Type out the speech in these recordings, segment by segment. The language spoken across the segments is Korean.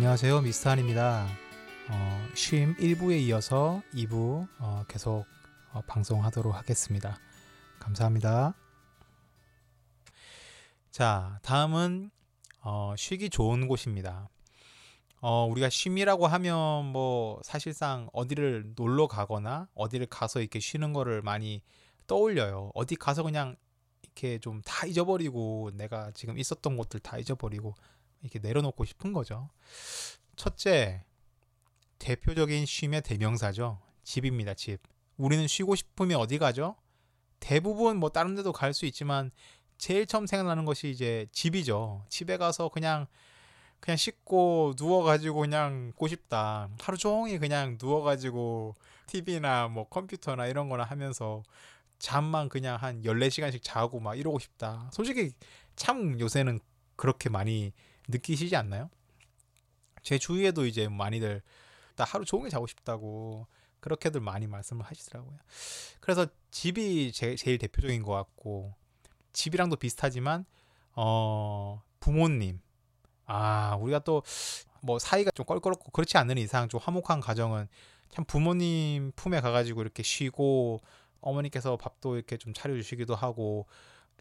안녕하세요 미스터한입니다. 어, 쉼 1부에 이어서 2부 어, 계속 어, 방송하도록 하겠습니다. 감사합니다. 자 다음은 어, 쉬기 좋은 곳입니다. 어, 우리가 쉼이라고 하면 뭐 사실상 어디를 놀러 가거나 어디를 가서 이렇게 쉬는 거를 많이 떠올려요. 어디 가서 그냥 이렇게 좀 다 잊어버리고 내가 지금 있었던 곳들 다 잊어버리고 이렇게 내려놓고 싶은 거죠. 첫째, 대표적인 쉼의 대명사죠. 집입니다, 집. 우리는 쉬고 싶으면 어디 가죠? 대부분 뭐 다른 데도 갈 수 있지만 제일 처음 생각나는 것이 이제 집이죠. 집에 가서 그냥 그냥 씻고 누워가지고 그냥 있고 싶다. 하루 종일 그냥 누워가지고 TV나 뭐 컴퓨터나 이런 거나 하면서 잠만 그냥 한 14시간씩 자고 막 이러고 싶다. 솔직히 참 요새는 그렇게 많이 느끼시지 않나요? 제 주위에도 이제 많이들 나 하루 종일 자고 싶다고 그렇게들 많이 말씀을 하시더라고요. 그래서 집이 제, 제일 대표적인 것 같고 집이랑도 비슷하지만 어 부모님 아 우리가 또 뭐 사이가 좀 껄끄럽고 그렇지 않는 이상 좀 화목한 가정은 참 부모님 품에 가가지고 이렇게 쉬고 어머니께서 밥도 이렇게 좀 차려주시기도 하고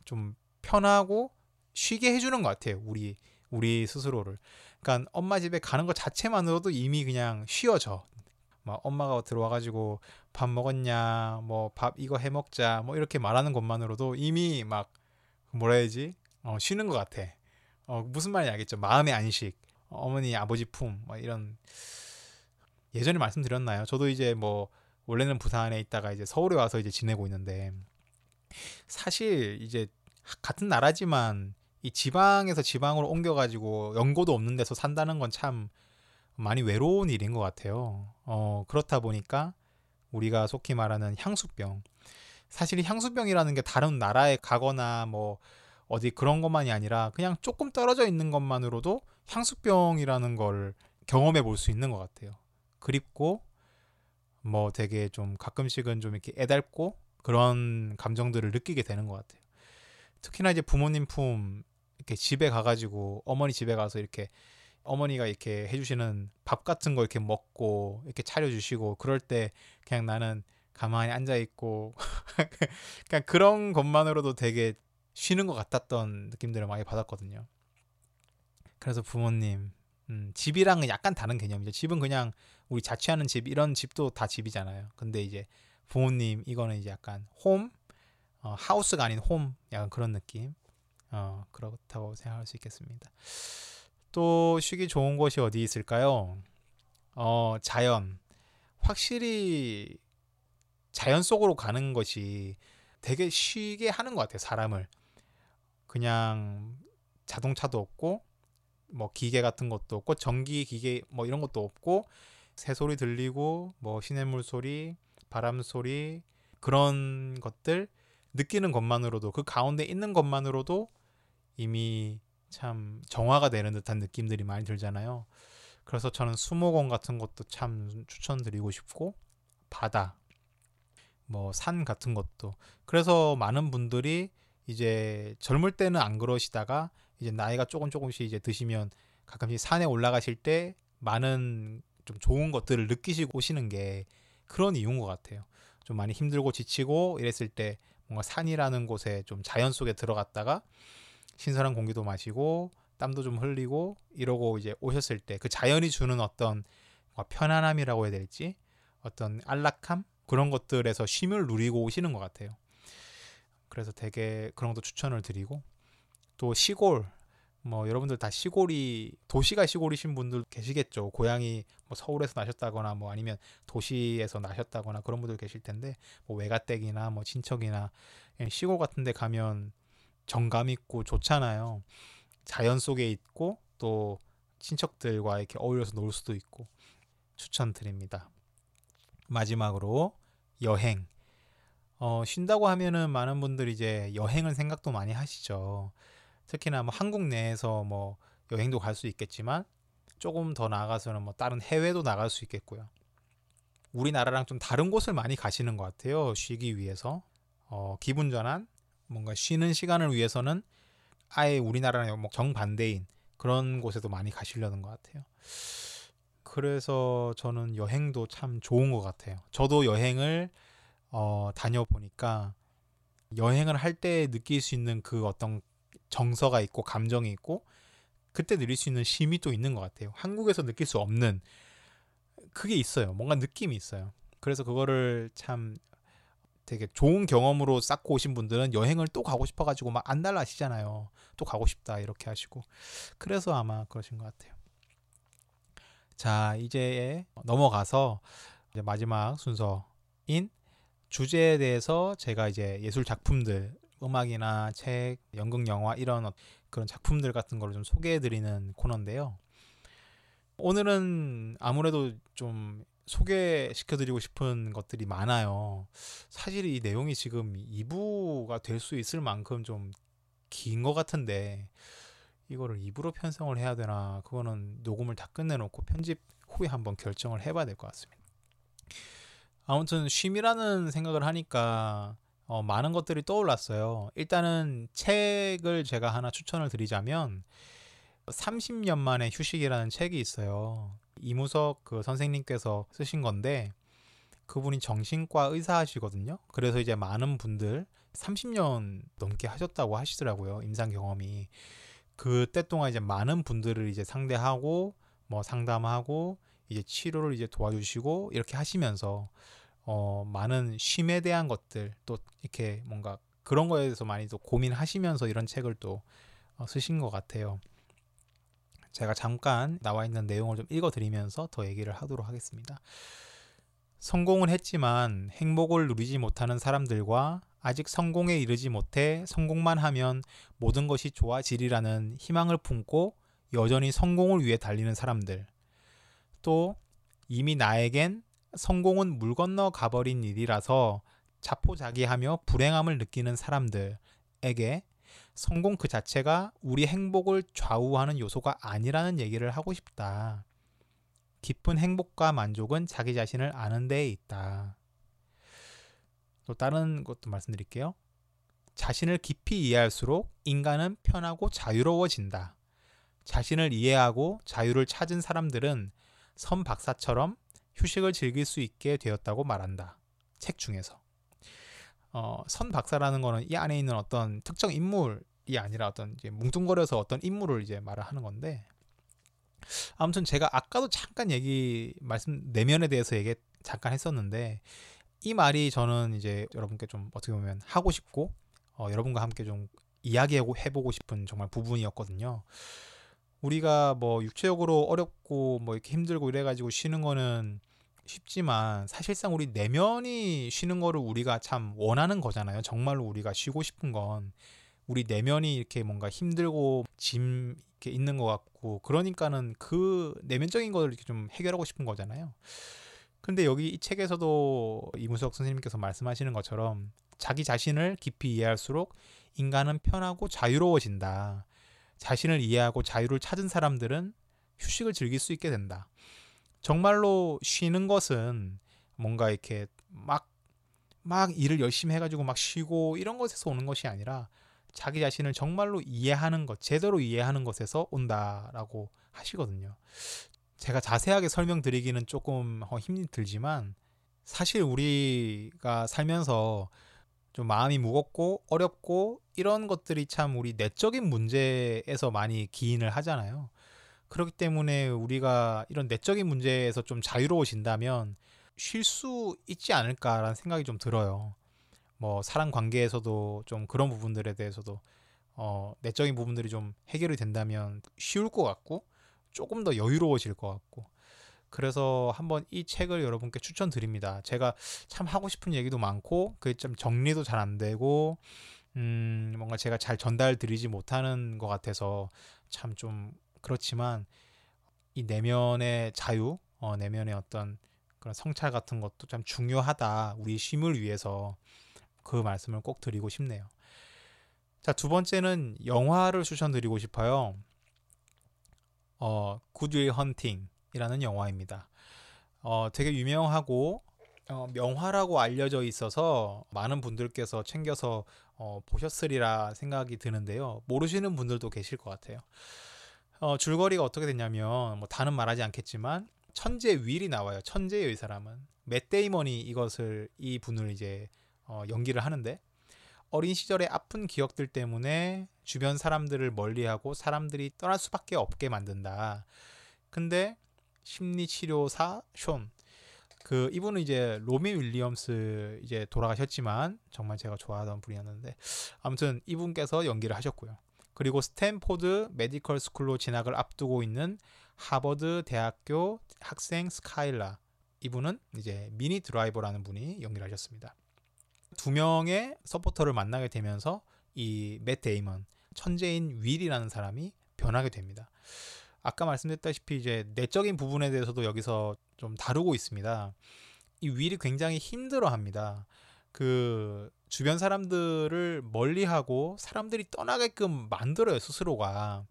좀 편하고 쉬게 해주는 것 같아요 우리 우리 스스로를. 그러니까 엄마 집에 가는 것 자체만으로도 이미 그냥 쉬어져. 막 엄마가 들어와가지고 밥 먹었냐 뭐 밥 이거 해 먹자 뭐 이렇게 말하는 것만으로도 이미 막 뭐라 해야지? 어, 쉬는 것 같아. 어, 무슨 말인지 알겠죠? 마음의 안식 어머니 아버지 품 뭐 이런. 예전에 말씀드렸나요? 저도 이제 뭐 원래는 부산에 있다가 이제 서울에 와서 이제 지내고 있는데 사실 이제 같은 나라지만 이 지방에서 지방으로 옮겨가지고 연고도 없는 데서 산다는 건 참 많이 외로운 일인 것 같아요. 어, 그렇다 보니까 우리가 속히 말하는 향수병. 사실 향수병이라는 게 다른 나라에 가거나 뭐 어디 그런 것만이 아니라 그냥 조금 떨어져 있는 것만으로도 향수병이라는 걸 경험해 볼 수 있는 것 같아요. 그립고 뭐 되게 좀 가끔씩은 좀 이렇게 애달고 그런 감정들을 느끼게 되는 것 같아요. 특히나 이제 부모님 품 이렇게 집에 가가지고 어머니 집에 가서 이렇게 어머니가 이렇게 해주시는 밥 같은 거 이렇게 먹고 이렇게 차려주시고 그럴 때 그냥 나는 가만히 앉아 있고 그냥 그런 것만으로도 되게 쉬는 것 같았던 느낌들을 많이 받았거든요. 그래서 부모님 음, 집이랑은 약간 다른 개념이죠. 집은 그냥 우리 자취하는 집 이런 집도 다 집이잖아요. 근데 이제 부모님 이거는 이제 약간 홈 어, 하우스가 아닌 홈 약간 그런 느낌. 어, 그렇다고 생각할 수 있겠습니다. 또 쉬기 좋은 곳이 어디 있을까요? 어, 자연. 확실히 자연 속으로 가는 것이 되게 쉬게 하는 것 같아요, 사람을. 그냥 자동차도 없고, 뭐 기계 같은 것도 없고, 전기 기계 뭐 이런 것도 없고, 새소리 들리고, 뭐 시냇물 소리, 바람 소리, 그런 것들 느끼는 것만으로도, 그 가운데 있는 것만으로도 이미 참 정화가 되는 듯한 느낌들이 많이 들잖아요. 그래서 저는 수목원 같은 것도 참 추천드리고 싶고 바다 뭐 산 같은 것도 그래서 많은 분들이 이제 젊을 때는 안 그러시다가 이제 나이가 조금 조금씩 이제 드시면 가끔씩 산에 올라가실 때 많은 좀 좋은 것들을 느끼시고 오시는 게 그런 이유인 것 같아요. 좀 많이 힘들고 지치고 이랬을 때 뭔가 산이라는 곳에 좀 자연 속에 들어갔다가 신선한 공기도 마시고 땀도 좀 흘리고 이러고 이제 오셨을 때 그 자연이 주는 어떤 편안함이라고 해야 될지 어떤 안락함 그런 것들에서 쉼을 누리고 오시는 것 같아요. 그래서 되게 그런 것도 추천을 드리고 또 시골 뭐 여러분들 다 시골이 도시가 시골이신 분들 계시겠죠. 고향이 뭐 서울에서 나셨다거나 뭐 아니면 도시에서 나셨다거나 그런 분들 계실 텐데 뭐 외가댁이나 뭐 친척이나 시골 같은 데 가면 정감 있고 좋잖아요. 자연 속에 있고 또 친척들과 이렇게 어울려서 놀 수도 있고 추천드립니다. 마지막으로 여행. 어, 쉰다고 하면은 많은 분들이 이제 여행을 생각도 많이 하시죠. 특히나 뭐 한국 내에서 뭐 여행도 갈 수 있겠지만 조금 더 나아가서는 뭐 다른 해외도 나갈 수 있겠고요. 우리나라랑 좀 다른 곳을 많이 가시는 것 같아요. 쉬기 위해서. 어, 기분 전환, 뭔가 쉬는 시간을 위해서는 아예 우리나라랑 뭐 정반대인 그런 곳에도 많이 가시려는 것 같아요. 그래서 저는 여행도 참 좋은 것 같아요. 저도 여행을 어, 다녀보니까 여행을 할 때 느낄 수 있는 그 어떤 정서가 있고 감정이 있고 그때 누릴 수 있는 쉼이 또 있는 것 같아요. 한국에서 느낄 수 없는 그게 있어요. 뭔가 느낌이 있어요. 그래서 그거를 참 되게 좋은 경험으로 쌓고 오신 분들은 여행을 또 가고 싶어가지고 막 안달나시잖아요. 또 가고 싶다 이렇게 하시고 그래서 아마 그러신 것 같아요. 자 이제 넘어가서 이제 마지막 순서인 주제에 대해서 제가 이제 예술 작품들 음악이나 책, 연극, 영화 이런 그런 작품들 같은 거를 좀 소개해 드리는 코너인데요. 오늘은 아무래도 좀 소개시켜 드리고 싶은 것들이 많아요. 사실 이 내용이 지금 2부가 될 수 있을 만큼 좀 긴 것 같은데 이거를 2부로 편성을 해야 되나 그거는 녹음을 다 끝내놓고 편집 후에 한번 결정을 해봐야 될 것 같습니다. 아무튼 쉼이라는 생각을 하니까 어, 많은 것들이 떠올랐어요. 일단은 책을 제가 하나 추천을 드리자면 30년 만에 휴식이라는 책이 있어요. 이무석 그 선생님께서 쓰신 건데 그분이 정신과 의사하시거든요. 그래서 이제 많은 분들 30년 넘게 하셨다고 하시더라고요. 임상 경험이. 그때 동안 이제 많은 분들을 이제 상대하고 뭐 상담하고 이제 치료를 이제 도와주시고 이렇게 하시면서 어 많은 쉼에 대한 것들 또 이렇게 뭔가 그런 거에 대해서 많이 또 고민하시면서 이런 책을 또 어, 쓰신 것 같아요. 제가 잠깐 나와 있는 내용을 좀 읽어드리면서 더 얘기를 하도록 하겠습니다. 성공은 했지만 행복을 누리지 못하는 사람들과 아직 성공에 이르지 못해 성공만 하면 모든 것이 좋아지리라는 희망을 품고 여전히 성공을 위해 달리는 사람들. 또 이미 나에겐 성공은 물 건너 가버린 일이라서 자포자기하며 불행함을 느끼는 사람들에게 성공 그 자체가 우리 행복을 좌우하는 요소가 아니라는 얘기를 하고 싶다. 깊은 행복과 만족은 자기 자신을 아는 데에 있다. 또 다른 것도 말씀드릴게요. 자신을 깊이 이해할수록 인간은 편하고 자유로워진다. 자신을 이해하고 자유를 찾은 사람들은 선 박사처럼 휴식을 즐길 수 있게 되었다고 말한다. 책 중에서. 어, 선 박사라는 거는 이 안에 있는 어떤 특정 인물이 아니라 어떤 이제 뭉뚱거려서 어떤 인물을 이제 말을 하는 건데 아무튼 제가 아까도 잠깐 얘기 말씀 내면에 대해서 얘기 잠깐 했었는데 이 말이 저는 이제 여러분께 좀 어떻게 보면 하고 싶고 어, 여러분과 함께 좀 이야기하고 해보고 싶은 정말 부분이었거든요. 우리가 뭐 육체적으로 어렵고 뭐 이렇게 힘들고 이래가지고 쉬는 거는 쉽지만 사실상 우리 내면이 쉬는 거를 우리가 참 원하는 거잖아요. 정말로 우리가 쉬고 싶은 건 우리 내면이 이렇게 뭔가 힘들고 짐 이렇게 있는 것 같고 그러니까는 그 내면적인 것을 이렇게 좀 해결하고 싶은 거잖아요. 근데 여기 이 책에서도 이문석 선생님께서 말씀하시는 것처럼 자기 자신을 깊이 이해할수록 인간은 편하고 자유로워진다. 자신을 이해하고 자유를 찾은 사람들은 휴식을 즐길 수 있게 된다. 정말로 쉬는 것은 뭔가 이렇게 막, 막 일을 열심히 해가지고 막 쉬고 이런 것에서 오는 것이 아니라 자기 자신을 정말로 이해하는 것, 제대로 이해하는 것에서 온다라고 하시거든요. 제가 자세하게 설명드리기는 조금 어, 힘이 들지만 사실 우리가 살면서 좀 마음이 무겁고 어렵고 이런 것들이 참 우리 내적인 문제에서 많이 기인을 하잖아요. 그렇기 때문에 우리가 이런 내적인 문제에서 좀 자유로워진다면 쉴 수 있지 않을까라는 생각이 좀 들어요. 뭐 사람 관계에서도 좀 그런 부분들에 대해서도 어, 내적인 부분들이 좀 해결이 된다면 쉬울 것 같고 조금 더 여유로워질 것 같고 그래서 한번 이 책을 여러분께 추천드립니다. 제가 참 하고 싶은 얘기도 많고 그게 좀 정리도 잘 안 되고 음 뭔가 제가 잘 전달 드리지 못하는 것 같아서 참 좀 그렇지만 이 내면의 자유, 어, 내면의 어떤 그런 성찰 같은 것도 참 중요하다. 우리 쉼을 위해서 그 말씀을 꼭 드리고 싶네요. 자, 두 번째는 영화를 추천드리고 싶어요. 어, 굿윌 헌팅이라는 영화입니다. 어, 되게 유명하고 어, 명화라고 알려져 있어서 많은 분들께서 챙겨서 어, 보셨으리라 생각이 드는데요. 모르시는 분들도 계실 것 같아요. 어, 줄거리가 어떻게 됐냐면 뭐 다는 말하지 않겠지만 천재 윌이 나와요. 천재의 사람은 맷 데이먼이 이것을 이 분을 이제 어, 연기를 하는데 어린 시절의 아픈 기억들 때문에 주변 사람들을 멀리하고 사람들이 떠날 수밖에 없게 만든다. 근데 심리 치료사 숀. 그 이분은 이제 로빈 윌리엄스 이제 돌아가셨지만 정말 제가 좋아하던 분이었는데 아무튼 이분께서 연기를 하셨고요. 그리고 스탠포드 Medical School로 진학을 앞두고 있는 하버드 대학교 학생 스카일라 이분은 이제 미니 드라이버라는 분이 연기를 하셨습니다. 두 명의 서포터를 만나게 되면서 이 맷 데이먼 천재인 윌이라는 사람이 변하게 됩니다. 아까 말씀드렸다시피 이제 내적인 부분에 대해서도 여기서 좀 다루고 있습니다. 이 윌이 굉장히 힘들어합니다. 그 주변 사람들을 멀리하고 사람들이 떠나게끔 만들어요 스스로가.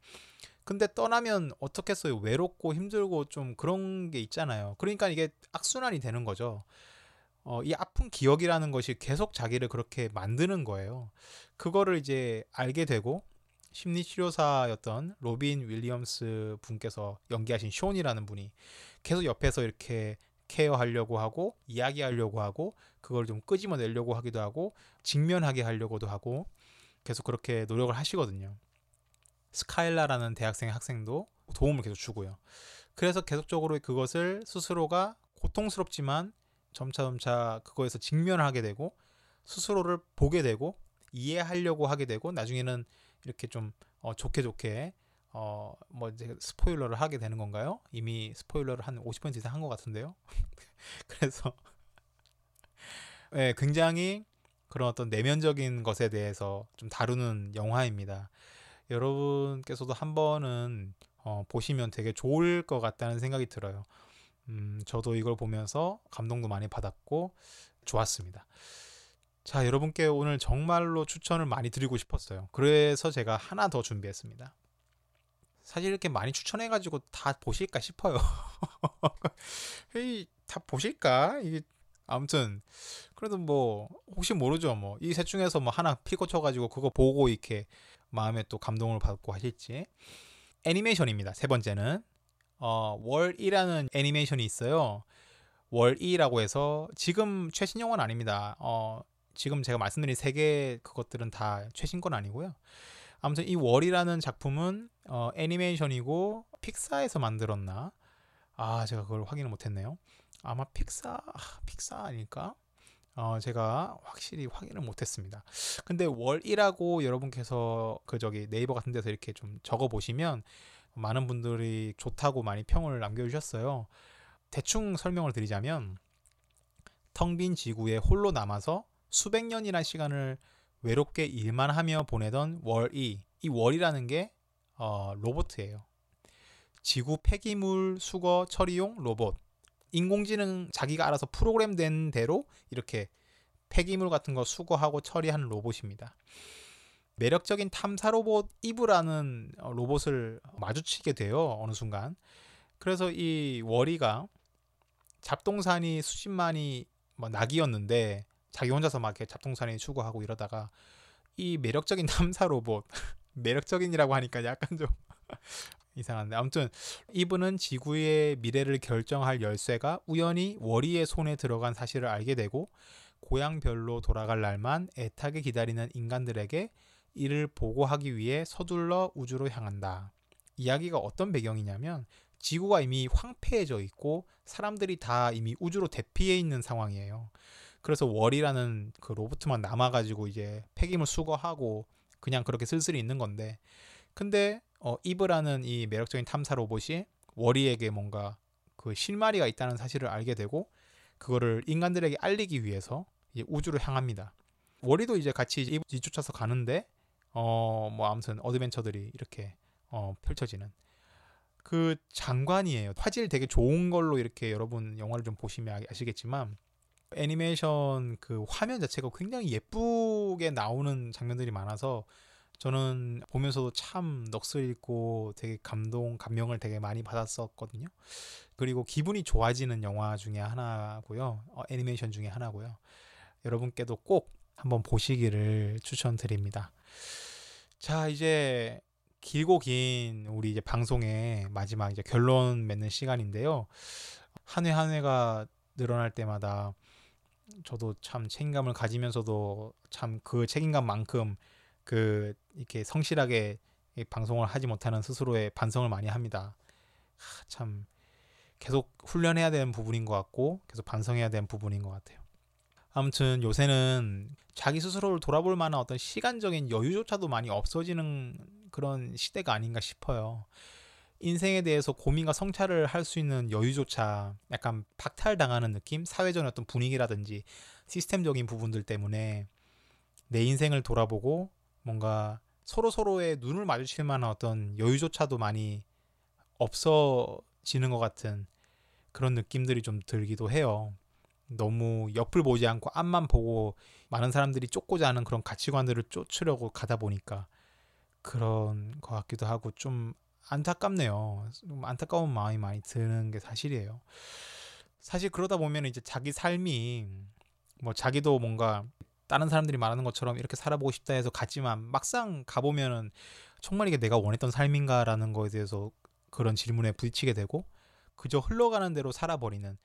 근데 떠나면 어떻겠어요? 외롭고 힘들고 좀 그런 게 있잖아요. 그러니까 이게 악순환이 되는 거죠. 어, 이 아픈 기억이라는 것이 계속 자기를 그렇게 만드는 거예요. 그거를 이제 알게 되고 심리치료사였던 로빈 윌리엄스 분께서 연기하신 숀이라는 분이 계속 옆에서 이렇게 케어하려고 하고 이야기하려고 하고 그걸 좀 끄집어내려고 하기도 하고 직면하게 하려고도 하고 계속 그렇게 노력을 하시거든요. 스카일라라는 대학생 학생도 도움을 계속 주고요. 그래서 계속적으로 그것을 스스로가 고통스럽지만 점차점차 그거에서 직면하게 되고 스스로를 보게 되고 이해하려고 하게 되고 나중에는 이렇게 좀 어, 좋게 좋게 어, 뭐 이제 스포일러를 하게 되는 건가요? 이미 스포일러를 한 50% 이상 한 것 같은데요. 그래서 네, 굉장히 그런 어떤 내면적인 것에 대해서 좀 다루는 영화입니다. 여러분께서도 한 번은 어, 보시면 되게 좋을 것 같다는 생각이 들어요. 음, 저도 이걸 보면서 감동도 많이 받았고 좋았습니다. 자, 여러분께 오늘 정말로 추천을 많이 드리고 싶었어요. 그래서 제가 하나 더 준비했습니다. 사실 이렇게 많이 추천해가지고 다 보실까 싶어요. 다 보실까? 이게 아무튼 그래도 뭐 혹시 모르죠 뭐 이 셋 중에서 뭐 하나 피 꽂혀가지고 그거 보고 이렇게 마음에 또 감동을 받고 하실지 애니메이션입니다. 세 번째는 어, 월이라는 애니메이션이 있어요. 월이라고 해서 지금 최신 영화는 아닙니다. 어, 지금 제가 말씀드린 세 개 그것들은 다 최신 건 아니고요. 아무튼 이 월이라는 작품은 어, 애니메이션이고 픽사에서 만들었나? 아 제가 그걸 확인을 못했네요. 아마 픽사 아, 픽사 아닐까? 어, 제가 확실히 확인을 못했습니다. 근데 월이라고 여러분께서 그 저기 네이버 같은 데서 이렇게 좀 적어 보시면 많은 분들이 좋다고 많이 평을 남겨주셨어요. 대충 설명을 드리자면 텅 빈 지구에 홀로 남아서 수백 년이라는 시간을 외롭게 일만 하며 보내던 월이 이 월이라는 게 어, 로봇이에요. 지구 폐기물 수거 처리용 로봇. 인공지능 자기가 알아서 프로그램된 대로 이렇게 폐기물 같은 거 수거하고 처리하는 로봇입니다. 매력적인 탐사 로봇 이브라는 어, 로봇을 마주치게 돼요. 어느 순간. 그래서 이 월이가 잡동산이 수십만이 뭐 낙이었는데 자기 혼자서 막 이렇게 잡동산이 추구하고 이러다가 이 매력적인 탐사 로봇 매력적인이라고 하니까 약간 좀 이상한데 아무튼 이분은 지구의 미래를 결정할 열쇠가 우연히 월이의 손에 들어간 사실을 알게 되고 고향별로 돌아갈 날만 애타게 기다리는 인간들에게 이를 보고하기 위해 서둘러 우주로 향한다. 이야기가 어떤 배경이냐면 지구가 이미 황폐해져 있고 사람들이 다 이미 우주로 대피해 있는 상황이에요. 그래서 월이라는 그 로봇만 남아가지고 이제 폐기물 수거하고 그냥 그렇게 쓸쓸히 있는 건데 근데 어, 이브라는 이 매력적인 탐사 로봇이 월이에게 뭔가 그 실마리가 있다는 사실을 알게 되고 그거를 인간들에게 알리기 위해서 우주로 향합니다. 월이도 이제 같이 이브 뒤쫓아서 가는데 어 뭐 아무튼 어드벤처들이 이렇게 어 펼쳐지는 그 장관이에요. 화질 되게 좋은 걸로 이렇게 여러분 영화를 좀 보시면 아시겠지만 애니메이션 그 화면 자체가 굉장히 예쁘게 나오는 장면들이 많아서 저는 보면서도 참 넋을 잃고 되게 감동, 감명을 되게 많이 받았었거든요. 그리고 기분이 좋아지는 영화 중에 하나고요. 어, 애니메이션 중에 하나고요. 여러분께도 꼭 한번 보시기를 추천드립니다. 자, 이제 길고 긴 우리 이제 방송의 마지막 이제 결론 맺는 시간인데요. 한 회 한 회가 늘어날 때마다 저도 참 책임감을 가지면서도 참 그 책임감만큼 그 이렇게 성실하게 방송을 하지 못하는 스스로의 반성을 많이 합니다. 참 계속 훈련해야 되는 부분인 것 같고 계속 반성해야 되는 부분인 것 같아요. 아무튼 요새는 자기 스스로를 돌아볼 만한 어떤 시간적인 여유조차도 많이 없어지는 그런 시대가 아닌가 싶어요. 인생에 대해서 고민과 성찰을 할 수 있는 여유조차 약간 박탈당하는 느낌? 사회적인 어떤 분위기라든지 시스템적인 부분들 때문에 내 인생을 돌아보고 뭔가 서로 서로의 눈을 마주칠 만한 어떤 여유조차도 많이 없어지는 것 같은 그런 느낌들이 좀 들기도 해요. 너무 옆을 보지 않고 앞만 보고 많은 사람들이 쫓고자 하는 그런 가치관들을 쫓으려고 가다 보니까 그런 것 같기도 하고 좀 안타깝네요. 좀 안타까운 마음이 많이 드는 게 사실이에요. 사실 그러다 보면 이제 자기 삶이 뭐 자기도 뭔가 다른 사람들이 말하는 것처럼 이렇게 살아보고 싶다 해서 갔지만 막상 가보면은 정말 이게 내가 원했던 삶인가라는 거에 대해서 그런 질문에 부딪히게 되고 그저 흘러가는 대로 살아버리는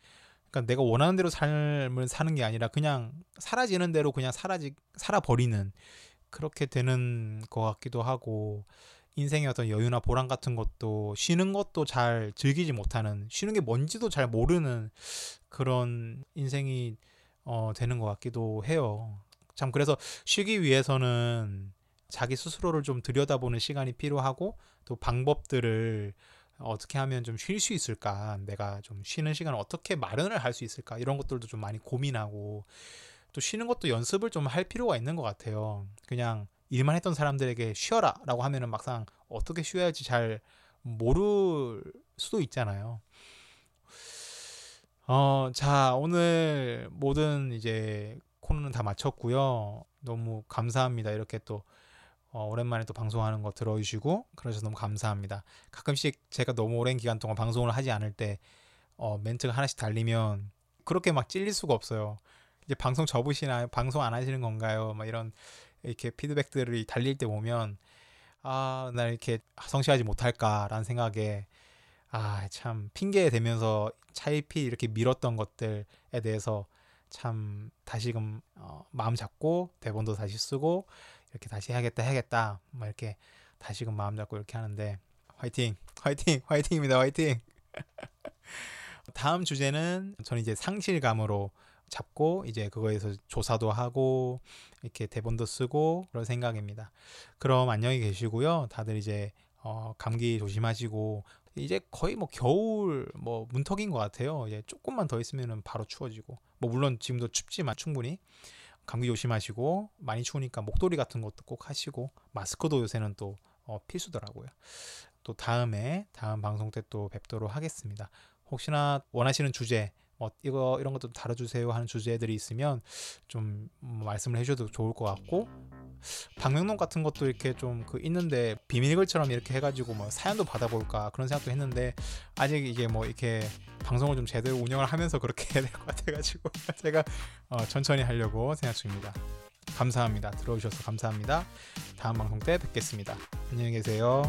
그러니까 내가 원하는 대로 삶을 사는 게 아니라 그냥 사라지는 대로 그냥 사라지 살아버리는 그렇게 되는 것 같기도 하고 인생의 어떤 여유나 보람 같은 것도 쉬는 것도 잘 즐기지 못하는 쉬는 게 뭔지도 잘 모르는 그런 인생이 어, 되는 것 같기도 해요. 참 그래서 쉬기 위해서는 자기 스스로를 좀 들여다보는 시간이 필요하고 또 방법들을 어떻게 하면 좀 쉴 수 있을까 내가 좀 쉬는 시간을 어떻게 마련을 할 수 있을까 이런 것들도 좀 많이 고민하고 또 쉬는 것도 연습을 좀 할 필요가 있는 것 같아요 그냥 일만 했던 사람들에게 쉬어라 라고 하면은 막상 어떻게 쉬어야 할지 잘 모를 수도 있잖아요 어, 자, 오늘 모든 이제 코너는 다 마쳤고요. 너무 감사합니다. 이렇게 또 어, 오랜만에 또 방송하는 거 들어주시고 그러셔서 너무 감사합니다. 가끔씩 제가 너무 오랜 기간 동안 방송을 하지 않을 때 어, 멘트가 하나씩 달리면 그렇게 막 찔릴 수가 없어요. 이제 방송 접으시나요? 방송 안 하시는 건가요? 막 이런 이렇게 피드백들이 달릴 때 보면 아, 나 이렇게 성실하지 못할까라는 생각에 아, 참 핑계 대면서 차일피 이렇게 밀었던 것들에 대해서 참 다시금 어, 마음 잡고 대본도 다시 쓰고 이렇게 다시 해야겠다 해야겠다 뭐 이렇게 다시금 마음 잡고 이렇게 하는데 화이팅 화이팅 화이팅입니다 화이팅. 다음 주제는 저는 이제 상실감으로 잡고 이제 그거에서 조사도 하고 이렇게 대본도 쓰고 그런 생각입니다. 그럼 안녕히 계시고요. 다들 이제 어, 감기 조심하시고 이제 거의 뭐 겨울 뭐 문턱인 것 같아요. 이제 조금만 더 있으면은 바로 추워지고 뭐 물론 지금도 춥지만 충분히 감기 조심하시고 많이 추우니까 목도리 같은 것도 꼭 하시고 마스크도 요새는 또 어, 필수더라고요. 또 다음에 다음 방송 때 또 뵙도록 하겠습니다. 혹시나 원하시는 주제 뭐 이거 이런 것도 다뤄주세요 하는 주제들이 있으면 좀 말씀을 해줘도 좋을 것 같고 방명록 같은 것도 이렇게 좀 그 있는데 비밀글처럼 이렇게 해가지고 뭐 사연도 받아볼까 그런 생각도 했는데 아직 이게 뭐 이렇게 방송을 좀 제대로 운영을 하면서 그렇게 해야 될 것 같아가지고 제가 어 천천히 하려고 생각 중입니다. 감사합니다. 들어오셔서 감사합니다. 다음 방송 때 뵙겠습니다. 안녕히 계세요.